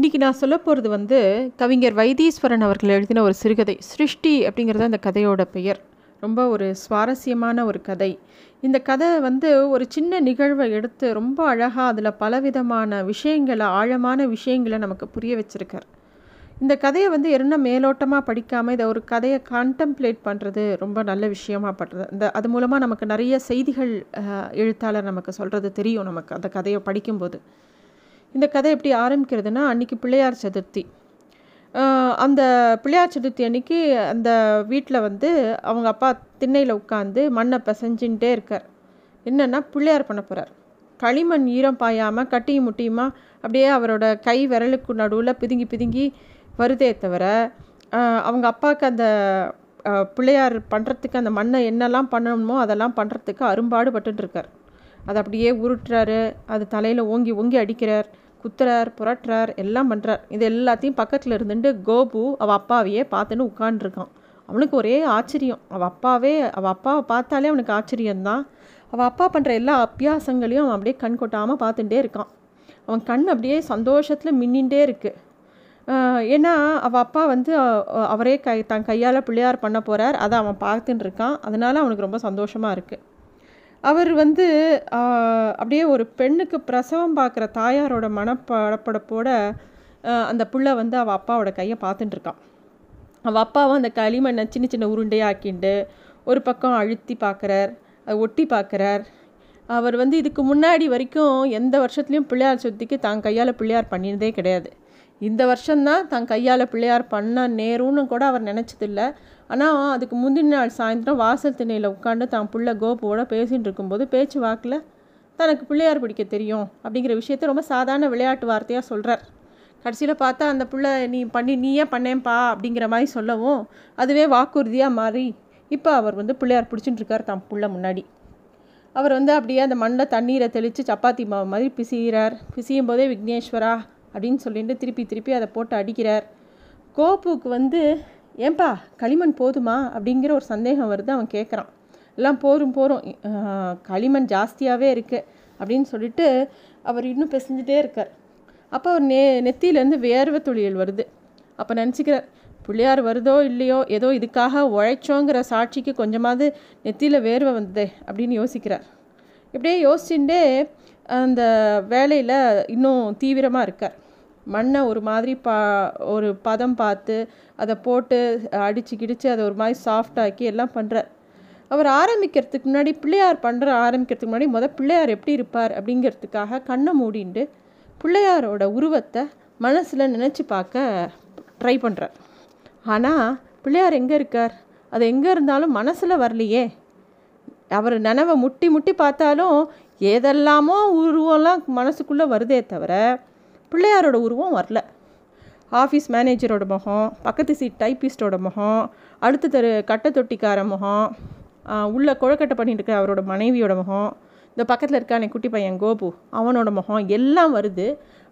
இன்றைக்கி நான் சொல்ல போகிறது வந்து கவிஞர் வைத்தீஸ்வரன் அவர்கள் எழுதின ஒரு சிறுகதை சிருஷ்டி அப்படிங்கிறது அந்த கதையோட பெயர். ரொம்ப ஒரு சுவாரஸ்யமான ஒரு கதை. இந்த கதை வந்து ஒரு சின்ன நிகழ்வை எடுத்து ரொம்ப அழகாக அதில் பலவிதமான விஷயங்களை ஆழமான விஷயங்களை நமக்கு புரிய வச்சுருக்கார். இந்த கதையை வந்து என்ன மேலோட்டமாக படிக்காமல் இதை ஒரு கதையை கான்டம்ப்ளேட் பண்ணுறது ரொம்ப நல்ல விஷயமா படுறது இந்த அது மூலமாக நமக்கு நிறைய செய்திகள் எழுத்தாளர் நமக்கு சொல்கிறது தெரியும் நமக்கு அந்த கதையை படிக்கும்போது. இந்த கதை எப்படி ஆரம்பிக்கிறதுனா அன்றைக்கி பிள்ளையார் சதுர்த்தி. அந்த பிள்ளையார் சதுர்த்தி அன்னைக்கு அந்த வீட்டில் வந்து அவங்க அப்பா திண்ணையில் உட்காந்து மண்ணை பிசைஞ்சுட்டே இருக்கார். என்னென்னா பிள்ளையார் பண்ண போகிறார் களிமண் ஈரம் பாயாமல் கட்டியும் முட்டியுமா அப்படியே அவரோட கை விரலுக்கு நடுவில் பிதுங்கி பிதுங்கி வருதே தவிர அவங்க அப்பாவுக்கு அந்த பிள்ளையார் பண்ணுறதுக்கு அந்த மண்ணை என்னெல்லாம் பண்ணணுமோ அதெல்லாம் பண்ணுறதுக்கு அரும்பாடு பட்டுருக்கார் அதை அப்படியே உருட்டுறாரு. அது தலையில் ஓங்கி ஓங்கி அடிக்கிறார். குத்துறார் புரட்டுறார் எல்லாம் பண்ணுறார் இது எல்லாத்தையும் பக்கத்தில் இருந்துட்டு கோபு அவள் அப்பாவையே பார்த்துன்னு உட்காண்டிருக்கான் அவனுக்கு ஒரே ஆச்சரியம். அவள் அப்பாவே அவள் அப்பாவை பார்த்தாலே அவனுக்கு ஆச்சரியம்தான். அவள் அப்பா பண்ணுற எல்லா அபியாசங்களையும் அவன் அப்படியே கண் கொட்டாமல் பார்த்துட்டே இருக்கான். அவன் கண் அப்படியே சந்தோஷத்தில் மின்னின்றே இருக்குது ஏன்னா அவள் அப்பா வந்து அவரே கை தன் கையால் பிள்ளையார் பண்ண போகிறார் அதை அவன் பார்த்துட்டு இருக்கான். அதனால் அவனுக்கு ரொம்ப சந்தோஷமாக இருக்குது அவர் வந்து அப்படியே ஒரு பெண்ணுக்கு பிரசவம் பார்க்குற தாயாரோட மனப்படப்படப்போட அந்த புள்ள வந்து அவள் அப்பாவோட கையை பார்த்துட்டுருக்கான் அவள் அப்பாவும் அந்த களிமண்ணை சின்ன சின்ன உருண்டையாக்கிண்டு ஒரு பக்கம் அழுத்தி பார்க்குறார் அதை ஒட்டி பார்க்குறார். அவர் வந்து இதுக்கு முன்னாடி வரைக்கும் எந்த வருஷத்துலேயும் பிள்ளையார் சுத்திக்கு தான் கையால் பிள்ளையார் பண்ணினதே கிடையாது. இந்த வருஷம்தான் தன் கையால் பிள்ளையார் பண்ண நேரும்னு கூட அவர் நினச்சதில்லை. ஆனால் அதுக்கு முந்தின நாள் சாயந்தரம் வாசல் திண்ணையில் உட்காந்து தான் புள்ள கோபுவோட பேசிகிட்டு இருக்கும்போது பேச்சு வாக்கில் தனக்கு பிள்ளையார் பிடிக்க தெரியும் அப்படிங்கிற விஷயத்த ரொம்ப சாதாரண விளையாட்டு வார்த்தையாக சொல்கிறார் கடைசியில் பார்த்தா அந்த பிள்ளை நீ பண்ணி நீயே பண்ணேன்ப்பா அப்படிங்கிற மாதிரி சொல்லவும் அதுவே வாக்குறுதியாக மாறி இப்போ அவர் வந்து பிள்ளையார் பிடிச்சிட்டு இருக்கார் தான் பிள்ளை முன்னாடி. அவர் வந்து அப்படியே அந்த மண்ணில் தண்ணீரை தெளித்து சப்பாத்தி மாவு மாதிரி பிசிகிறார் பிசியும் போதே விக்னேஸ்வரா அப்படின்னு சொல்லிட்டு திருப்பி திருப்பி அதை போட்டு அடிக்கிறார். கோப்புக்கு வந்து ஏன்பா களிமண் போதுமா? அப்படிங்கிற ஒரு சந்தேகம் வருது அவன் கேட்குறான் எல்லாம் போரும் போகிறோம் களிமண் ஜாஸ்தியாகவே இருக்குது அப்படின்னு சொல்லிட்டு அவர் இன்னும் பிசைஞ்சிட்டே இருக்கார். அப்போ அவர் நெ நெத்தியிலேருந்து வேர்வை துளியல் வருது. அப்போ நினச்சிக்கிறார் பிள்ளையார் வருதோ இல்லையோ ஏதோ இதுக்காக உழைச்சோங்கிற சாட்சிக்கு கொஞ்சமாவது நெத்தியில் வேர்வை வந்ததே அப்படின்னு யோசிக்கிறார். இப்படியே யோசிச்சுட்டே அந்த வேலையில் இன்னும் தீவிரமாக இருக்கார். மண்ணை ஒரு மாதிரி பா ஒரு பதம் பார்த்து அதை போட்டு அடித்து கிடித்து அதை ஒரு மாதிரி சாஃப்டாக்கி எல்லாம் பண்ணுறார் அவர் ஆரம்பிக்கிறதுக்கு முன்னாடி பிள்ளையார் பண்ணுற ஆரம்பிக்கிறதுக்கு முன்னாடி முதல் பிள்ளையார் எப்படி இருப்பார் அப்படிங்கிறதுக்காக கண்ணை மூடிண்டு பிள்ளையாரோட உருவத்தை மனசில் நினச்சி பார்க்க ட்ரை பண்ணுறார் ஆனால் பிள்ளையார் எங்கே இருக்கார்? அது எங்கே இருந்தாலும் மனசில் வரலையே. அவர் நினைவை முட்டி முட்டி பார்த்தாலும் ஏதெல்லாமோ உருவம்லாம் மனசுக்குள்ளே வருதே தவிர பிள்ளையாரோட உருவம் வரல. ஆஃபீஸ் மேனேஜரோட முகம் பக்கத்து சீட் டைப்பிஸ்டோட முகம் அடுத்த தெரு கட்டை தொட்டிக்கார முகம் உள்ள குழக்கட்டை பண்ணிட்டு இருக்க அவரோட மனைவியோட முகம் இந்த பக்கத்தில் இருக்கானே குட்டி பையன் கோபு அவனோட முகம் எல்லாம் வருது.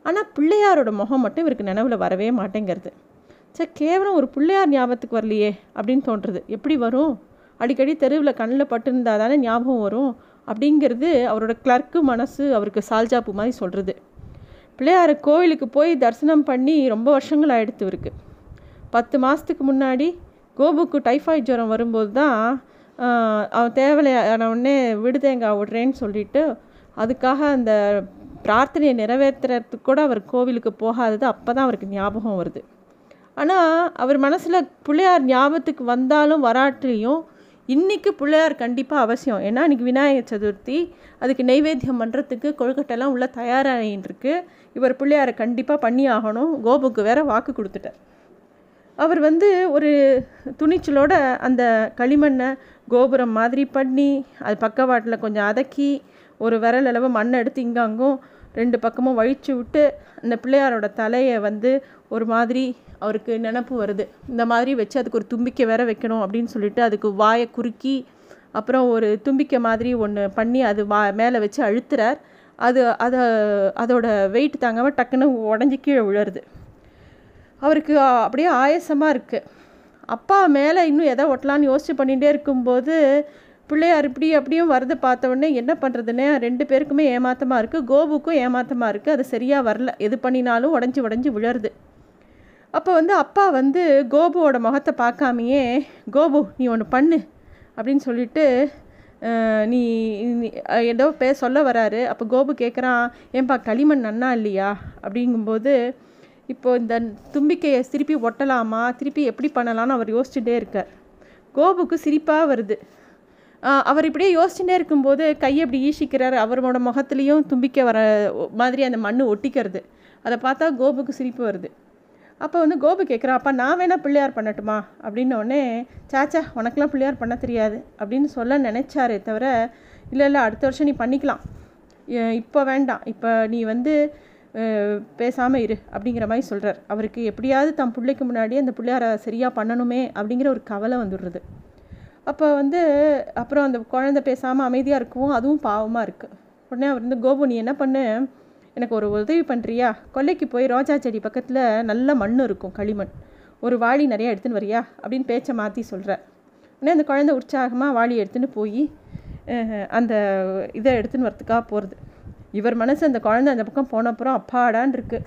ஆனால் பிள்ளையாரோட முகம் மட்டும் இவருக்கு நினைவில் வரவே மாட்டேங்கிறது. சார் கேவலம் ஒரு பிள்ளையார் ஞாபகத்துக்கு வரலையே அப்படின்னு தோன்றுறது. எப்படி வரும்? அடிக்கடி தெருவில் கண்ணில் பட்டுருந்தா தானே ஞாபகம் வரும்? அப்படிங்கிறது அவரோட கிளர்க்கு மனசு அவருக்கு சால்ஜாப்பு மாதிரி சொல்கிறது பிள்ளையார் கோவிலுக்கு போய் தரிசனம் பண்ணி ரொம்ப வருஷங்கள் ஆகிடுத்து இருக்கு பத்து மாதத்துக்கு முன்னாடி கோபுக்கு டைஃபாய்ட் ஜுரம் வரும்போது தான் அவன் தேவையான உடனே விடுதேங்காய் விடுறேன்னு சொல்லிட்டு அதுக்காக அந்த பிரார்த்தனையை நிறைவேற்றுறதுக்கு கூட அவர் கோவிலுக்கு போகாதது அப்போ தான் அவருக்கு ஞாபகம் வருது. ஆனால் அவர் மனசில் பிள்ளையார் ஞாபகத்துக்கு வந்தாலும் வராட்டிலையும் இன்றைக்கி பிள்ளையார் கண்டிப்பாக அவசியம். ஏன்னா இன்றைக்கி விநாயகர் சதுர்த்தி அதுக்கு நைவேத்தியம் பண்ணுறதுக்கு கொழுக்கட்டைலாம் உள்ள தயாராகின்னு இவர் பிள்ளையாரை கண்டிப்பாக பண்ணி ஆகணும் கோபுக்கு வேற வாக்கு கொடுத்துட்டார். அவர் வந்து ஒரு துணிச்சலோட அந்த களிமண்ணை கோபுரம் மாதிரி பண்ணி அது பக்கவாட்டில் கொஞ்சம் அதக்கி ஒரு விரல் அளவு மண்ணை எடுத்து இங்காங்கும் ரெண்டு பக்கமும் வழித்து விட்டு அந்த பிள்ளையாரோட தலையை வந்து ஒரு மாதிரி அவருக்கு நினப்பு வருது. இந்த மாதிரி வச்சு அதுக்கு ஒரு தும்பிக்கை வேற வைக்கணும் அப்படின்னு சொல்லிட்டு அதுக்கு வாயை குறுக்கி அப்புறம் ஒரு தும்பிக்கை மாதிரி ஒன்று பண்ணி அது வா மேலே வச்சு அழுத்துறார். அது அதை அதோட வெயிட் தாங்காமல் டக்குன்னு உடஞ்சி கீழே விழுறது. அவருக்கு அப்படியே ஆயசமாக இருக்குது அப்பா மேலே இன்னும் எதை ஒட்டலான்னு யோசிச்சு பண்ணிகிட்டே இருக்கும்போது பிள்ளையார் இப்படி அப்படியும் வரதை பார்த்த உடனே என்ன பண்ணுறதுன்னு ரெண்டு பேருக்குமே ஏமாத்தமாக இருக்குது கோபுக்கும் ஏமாத்தமாக இருக்குது அது சரியாக வரல. எது பண்ணினாலும் உடஞ்சி உடஞ்சி விழருது. அப்போ வந்து அப்பா வந்து கோபுவோட முகத்தை பார்க்காமையே கோபு நீ ஒன்று பண்ணு அப்படின்னு சொல்லிட்டு நீ ஏதோ பே சொல்ல வராரு. அப்போ கோபு கேட்குறான் ஏன்பா களிமண் நன்னா இல்லையா? அப்படிங்கும்போது இப்போது இந்த தும்பிக்கையை திருப்பி ஒட்டலாமா? திருப்பி எப்படி பண்ணலான்னு அவர் யோசிச்சுட்டே இருக்கார். கோபுக்கு சிரிப்பாக வருது. அவர் இப்படியே யோசிச்சுட்டே இருக்கும்போது கையை அப்படி ஈசிக்கிறார் அவரோட முகத்துலேயும் தும்பிக்க வர மாதிரி அந்த மண் ஒட்டிக்கிறது. அதை பார்த்தா கோபுக்கு சிரிப்பு வருது. அப்போ வந்து கோபு கேட்குறா அப்பா நான் வேணால் பிள்ளையார் பண்ணட்டுமா? அப்படின்னோடனே சாச்சா உனக்கெலாம் பிள்ளையார் பண்ண தெரியாது அப்படின்னு சொல்ல நினச்சாரே தவிர இல்லை இல்லை அடுத்த வருஷம் நீ பண்ணிக்கலாம். இப்போ வேண்டாம். இப்போ நீ வந்து பேசாமல் இரு அப்படிங்கிற மாதிரி சொல்கிறார் அவருக்கு எப்படியாவது தன் பிள்ளைக்கு முன்னாடியே அந்த பிள்ளையாரை சரியாக பண்ணணுமே அப்படிங்கிற ஒரு கவலை வந்துடுறது. அப்போ வந்து அப்புறம் அந்த குழந்தை பேசாமல் அமைதியாக இருக்கவும் அதுவும் பாவமாக இருக்குது உடனே அவர் வந்து கோபு நீ என்ன பண்ணு? எனக்கு ஒரு உதவி பண்ணுறியா கொல்லைக்கு போய் ரோஜா செடி பக்கத்தில் நல்ல மண் இருக்கும் களிமண். ஒரு வாளி நிறையா எடுத்துன்னு வரியா? அப்படின்னு பேச்சை மாற்றி சொல்கிற உடனே அந்த குழந்தை உற்சாகமாக வாளி எடுத்துன்னு போய் அந்த இதை எடுத்துன்னு வரத்துக்காக போகிறது இவர் மனசு அந்த குழந்தை அந்த பக்கம் போனப்புறம் அப்பாடான் இருக்குது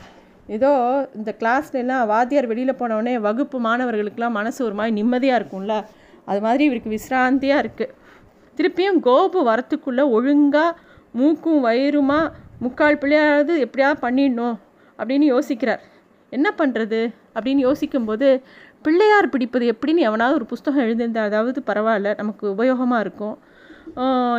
ஏதோ இந்த கிளாஸ்லாம் வாத்தியார் வெளியில் போனவுடனே வகுப்பு மாணவர்களுக்கெல்லாம் மனசு ஒரு மாதிரி நிம்மதியாக இருக்கும்ல? அது மாதிரி இவருக்கு விசிராந்தியாக இருக்குது திருப்பியும் கோபு வரத்துக்குள்ளே ஒழுங்காக மூக்கும் வயிறுமா முக்கால் பிள்ளையாவது எப்படியாவது பண்ணிடணும் அப்படின்னு யோசிக்கிறார். என்ன பண்ணுறது அப்படின்னு யோசிக்கும்போது பிள்ளையார் பிடிப்பது எப்படின்னு எவனாவது ஒரு புஸ்தகம் எழுதியிருந்தா அதாவது பரவாயில்ல நமக்கு உபயோகமாக இருக்கும்.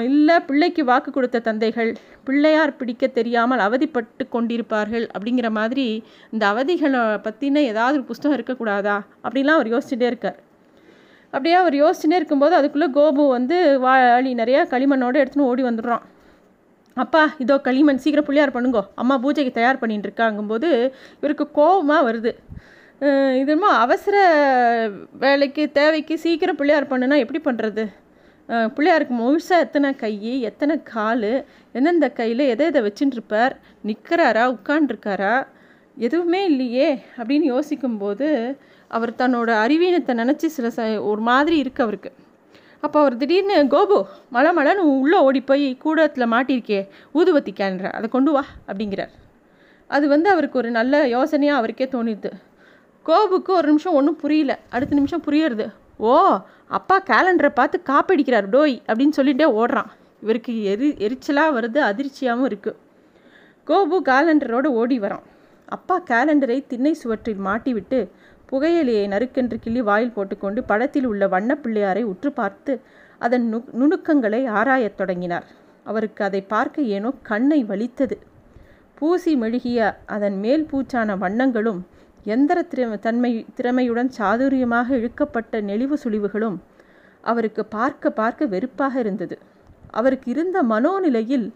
இல்லை பிள்ளைக்கு வாக்கு கொடுத்த தந்தைகள் பிள்ளையார் பிடிக்க தெரியாமல் அவதிப்பட்டு கொண்டிருப்பார்கள் அப்படிங்கிற மாதிரி இந்த அவதிகளை பற்றின ஏதாவது ஒரு புஸ்தகம் இருக்கக்கூடாதா அப்படின்லாம் அவர் யோசிச்சுட்டே இருக்கார். அப்படியே அவர் யோசிச்சுனே இருக்கும்போது அதுக்குள்ளே கோபு வந்து வாளி நிறையா களிமண்ணோடு எடுத்துன்னு ஓடி வந்துடுறான். அப்பா இதோ களிமண் சீக்கிரம் பிள்ளையார் பண்ணுங்கோ. அம்மா பூஜைக்கு தயார் பண்ணிட்டு இருக்காங்கும்போது இவருக்கு கோபமாக வருது. இதுமா அவசர வேலைக்கு தேவைக்கு சீக்கிரம் பிள்ளையார் பண்ணுனா எப்படி பண்ணுறது பிள்ளையாருக்கு முழுசாக எத்தனை கை எத்தனை கால் எந்தெந்த கையில் எதை எதை வச்சுட்டுருப்பார் நிற்கிறாரா உட்காண்டிருக்காரா எதுவுமே இல்லையே அப்படின்னு யோசிக்கும்போது அவர் தன்னோட அறிவீனத்தை நினச்சி சில ச ஒரு மாதிரி இருக்கு அவருக்கு. அப்போ அவர் திடீர்னு கோபு மழை மழைன்னு உள்ளே ஓடி போய் கூடத்தில் மாட்டியிருக்கே ஊதுவத்தி கேன்ற அதை கொண்டு வா அப்படிங்கிறார். அது வந்து அவருக்கு ஒரு நல்ல யோசனையாக அவருக்கே தோணிடுது. கோபுக்கு ஒரு நிமிஷம் ஒன்றும் புரியல. அடுத்த நிமிஷம் புரியுறது. ஓ அப்பா கேலண்டரை பார்த்து காப்படிக்கிறார் டோய் அப்படின்னு சொல்லிகிட்டே ஓடுறான். இவருக்கு எரி எரிச்சலாக வருது அதிர்ச்சியாகவும் இருக்குது கோபு கேலண்டரோடு ஓடி வரான். அப்பா கேலண்டரை திண்ணை சுவற்றில் மாட்டிவிட்டு புகையிலையை நறுக்கென்று கிள்ளி வாயில் போட்டுக்கொண்டு படத்தில் உள்ள வண்ணப்பிள்ளையாரை உற்று பார்த்து அதன் நு நுணுக்கங்களை ஆராயத் தொடங்கினார். அவருக்கு அதை பார்க்க ஏனோ கண்ணை வலித்தது. பூசி மெழுகிய அதன் மேல் பூச்சான வண்ணங்களும் எந்திர திறமை தன்மை திறமையுடன் சாதுரியமாக இழுக்கப்பட்ட நெளிவு சுழிவுகளும் அவருக்கு பார்க்க பார்க்க வெறுப்பாக இருந்தது. அவருக்கு இருந்த மனோநிலையில்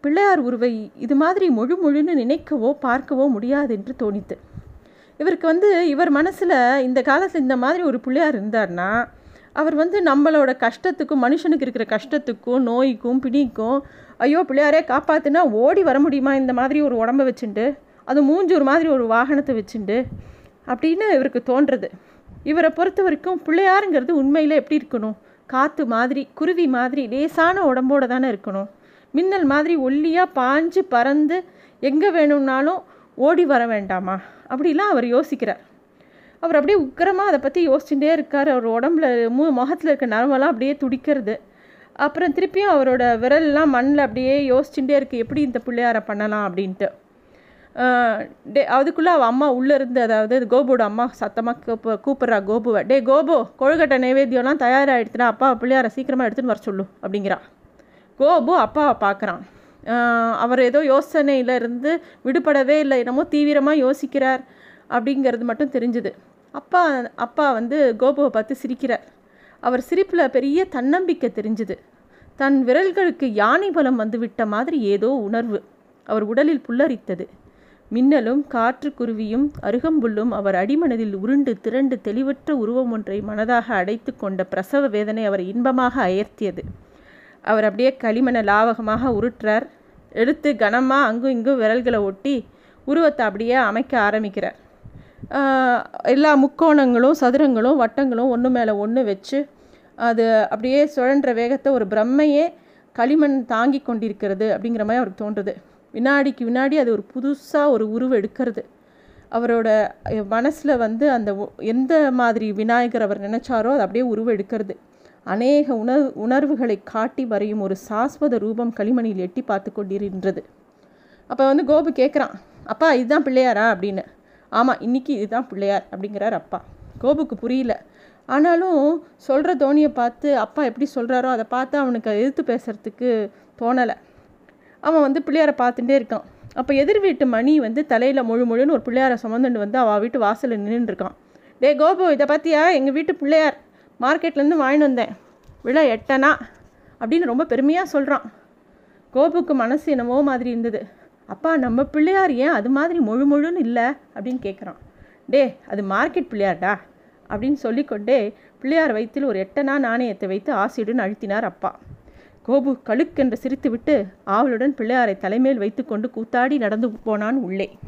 பிள்ளையார் உருவை இது மாதிரி முழு முழுன்னு நினைக்கவோ பார்க்கவோ முடியாது என்று தோணித்து. இவருக்கு வந்து இவர் மனசில் இந்த காலத்தில் இந்த மாதிரி ஒரு பிள்ளையார் இருந்தார்னா அவர் வந்து நம்மளோட கஷ்டத்துக்கும் மனுஷனுக்கு இருக்கிற கஷ்டத்துக்கும் நோய்க்கும் பிணிக்கும் ஐயோ பிள்ளையாரே காப்பாற்றுனா ஓடி வர முடியுமா இந்த மாதிரி ஒரு உடம்பை வச்சுட்டு அது மூஞ்சூர் மாதிரி ஒரு வாகனத்தை வச்சுண்டு? அப்படின்னு இவருக்கு தோன்றது. இவரை பொறுத்த வரைக்கும் பிள்ளையாருங்கிறது உண்மையில் எப்படி இருக்கணும்? காற்று மாதிரி குருவி மாதிரி லேசான உடம்போடு தானே இருக்கணும்? மின்னல் மாதிரி ஒல்லியாக பாஞ்சு பறந்து எங்கே வேணும்னாலும் ஓடி வர வேண்டாமா? அப்படிலாம் அவர் யோசிக்கிறார். அவர் அப்படியே உக்கரமாக அதை பற்றி யோசிச்சுட்டே இருக்கார். அவர் உடம்புல மு முகத்தில் இருக்க நரம்பெல்லாம் அப்படியே துடிக்கிறது. அப்புறம் திருப்பியும் அவரோட விரல்லாம் மண்ணில் அப்படியே யோசிச்சுட்டே இருக்குது எப்படி இந்த பிள்ளையாரை பண்ணலாம் அப்படின்ட்டு. டே அதுக்குள்ளே அவள் அம்மா உள்ளே இருந்து அதாவது கோபுவோட அம்மா சத்தமாக கூப்ப கூப்பிட்றா கோபுவை. டே கோபு கொழுக்கட்டை நைவேத்தியம்லாம் தயாராகிடுச்சுனா அப்பா பிள்ளையாரை சீக்கிரமாக எடுத்துன்னு வர சொல்லு அப்படிங்கிறா. கோபு அப்பாவை பார்க்குறான். அவர் ஏதோ யோசனையில் இருந்து விடுபடவே இல்லை என்னமோ தீவிரமாக யோசிக்கிறார் அப்படிங்கிறது மட்டும் தெரிஞ்சுது. அப்பா அப்பா வந்து கோபுவை பார்த்து சிரிக்கிறார். அவர் சிரிப்பில் பெரிய தன்னம்பிக்கை தெரிஞ்சுது. தன் விரல்களுக்கு யானை பலம் வந்துவிட்ட மாதிரி ஏதோ உணர்வு அவர் உடலில் புல்லரித்தது. மின்னலும் காற்று குருவியும் அருகம்புல்லும் அவர் அடிமனதில் உருண்டு திரண்டு தெளிவற்ற உருவம் ஒன்றை மனதாக அடைத்து கொண்ட பிரசவ வேதனை அவரை இன்பமாக அயர்த்தியது. அவர் அப்படியே களிமணை லாவகமாக உருட்டுறார். எடுத்து கனமாக அங்கும் இங்கும் விரல்களை ஒட்டி உருவத்தை அப்படியே அமைக்க ஆரம்பிக்கிறார். எல்லா முக்கோணங்களும் சதுரங்களும் வட்டங்களும் ஒன்று மேலே ஒன்று வச்சு அது அப்படியே சுழன்ற வேகத்தை ஒரு பிரம்மையே களிமண் தாங்கி கொண்டிருக்கிறது அப்படிங்கிற மாதிரி அவருக்கு தோன்றுது. வினாடிக்கு வினாடி அது ஒரு புதுசாக ஒரு உருவம் எடுக்கிறது. அவரோட மனசில் வந்து அந்த எந்த மாதிரி விநாயகர் அவர் நினச்சாரோ அது அப்படியே உருவம் எடுக்கிறது. அநேக உணர் உணர்வுகளை காட்டி வரையும் ஒரு சாஸ்வத ரூபம் களிமணியில் எட்டி பார்த்து கொண்டிருக்கின்றது அப்போ வந்து கோபு கேட்குறான் அப்பா இதுதான் பிள்ளையாரா? அப்படின்னு. ஆமாம் இன்றைக்கி இதுதான் பிள்ளையார் அப்படிங்கிறார் அப்பா. கோபுக்கு புரியல. ஆனாலும் சொல்கிற தோனியை பார்த்து அப்பா எப்படி சொல்கிறாரோ அதை பார்த்து அவனுக்கு எதிர்த்து பேசுகிறதுக்கு தோணலை. அவன் வந்து பிள்ளையாரை பார்த்துட்டே இருக்கான். அப்போ எதிர் வீட்டு மணி வந்து தலையில் முழு முழுன்னு ஒரு பிள்ளையாரை சுமந்துட்டு வந்து அவள் வீட்டு வாசலில் நின்றுருக்கான் டே கோபு இதை பார்த்தியா? எங்கள் வீட்டு பிள்ளையார். மார்க்கெட்லேருந்து வாங்கிட்டு வந்தேன். விழா எட்டனா? அப்படின்னு ரொம்ப பெருமையாக சொல்கிறான் கோபுக்கு மனசு என்னவோ மாதிரி இருந்தது. அப்பா நம்ம பிள்ளையார் ஏன் அது மாதிரி முழு முழுன்னு இல்லை? அப்படின்னு கேட்குறான் டே அது மார்க்கெட் பிள்ளையார்டா? அப்படின்னு சொல்லிக்கொண்டே பிள்ளையார் வயிற்றில் ஒரு எட்டனா நாணயத்தை வைத்து ஆசியுடன் அழுத்தினார் அப்பா. கோபு கழுக்கென்று சிரித்துவிட்டு ஆவலுடன் பிள்ளையாரை தலைமேல் வைத்துக்கொண்டு கூத்தாடி நடந்து போனான் உள்ளே.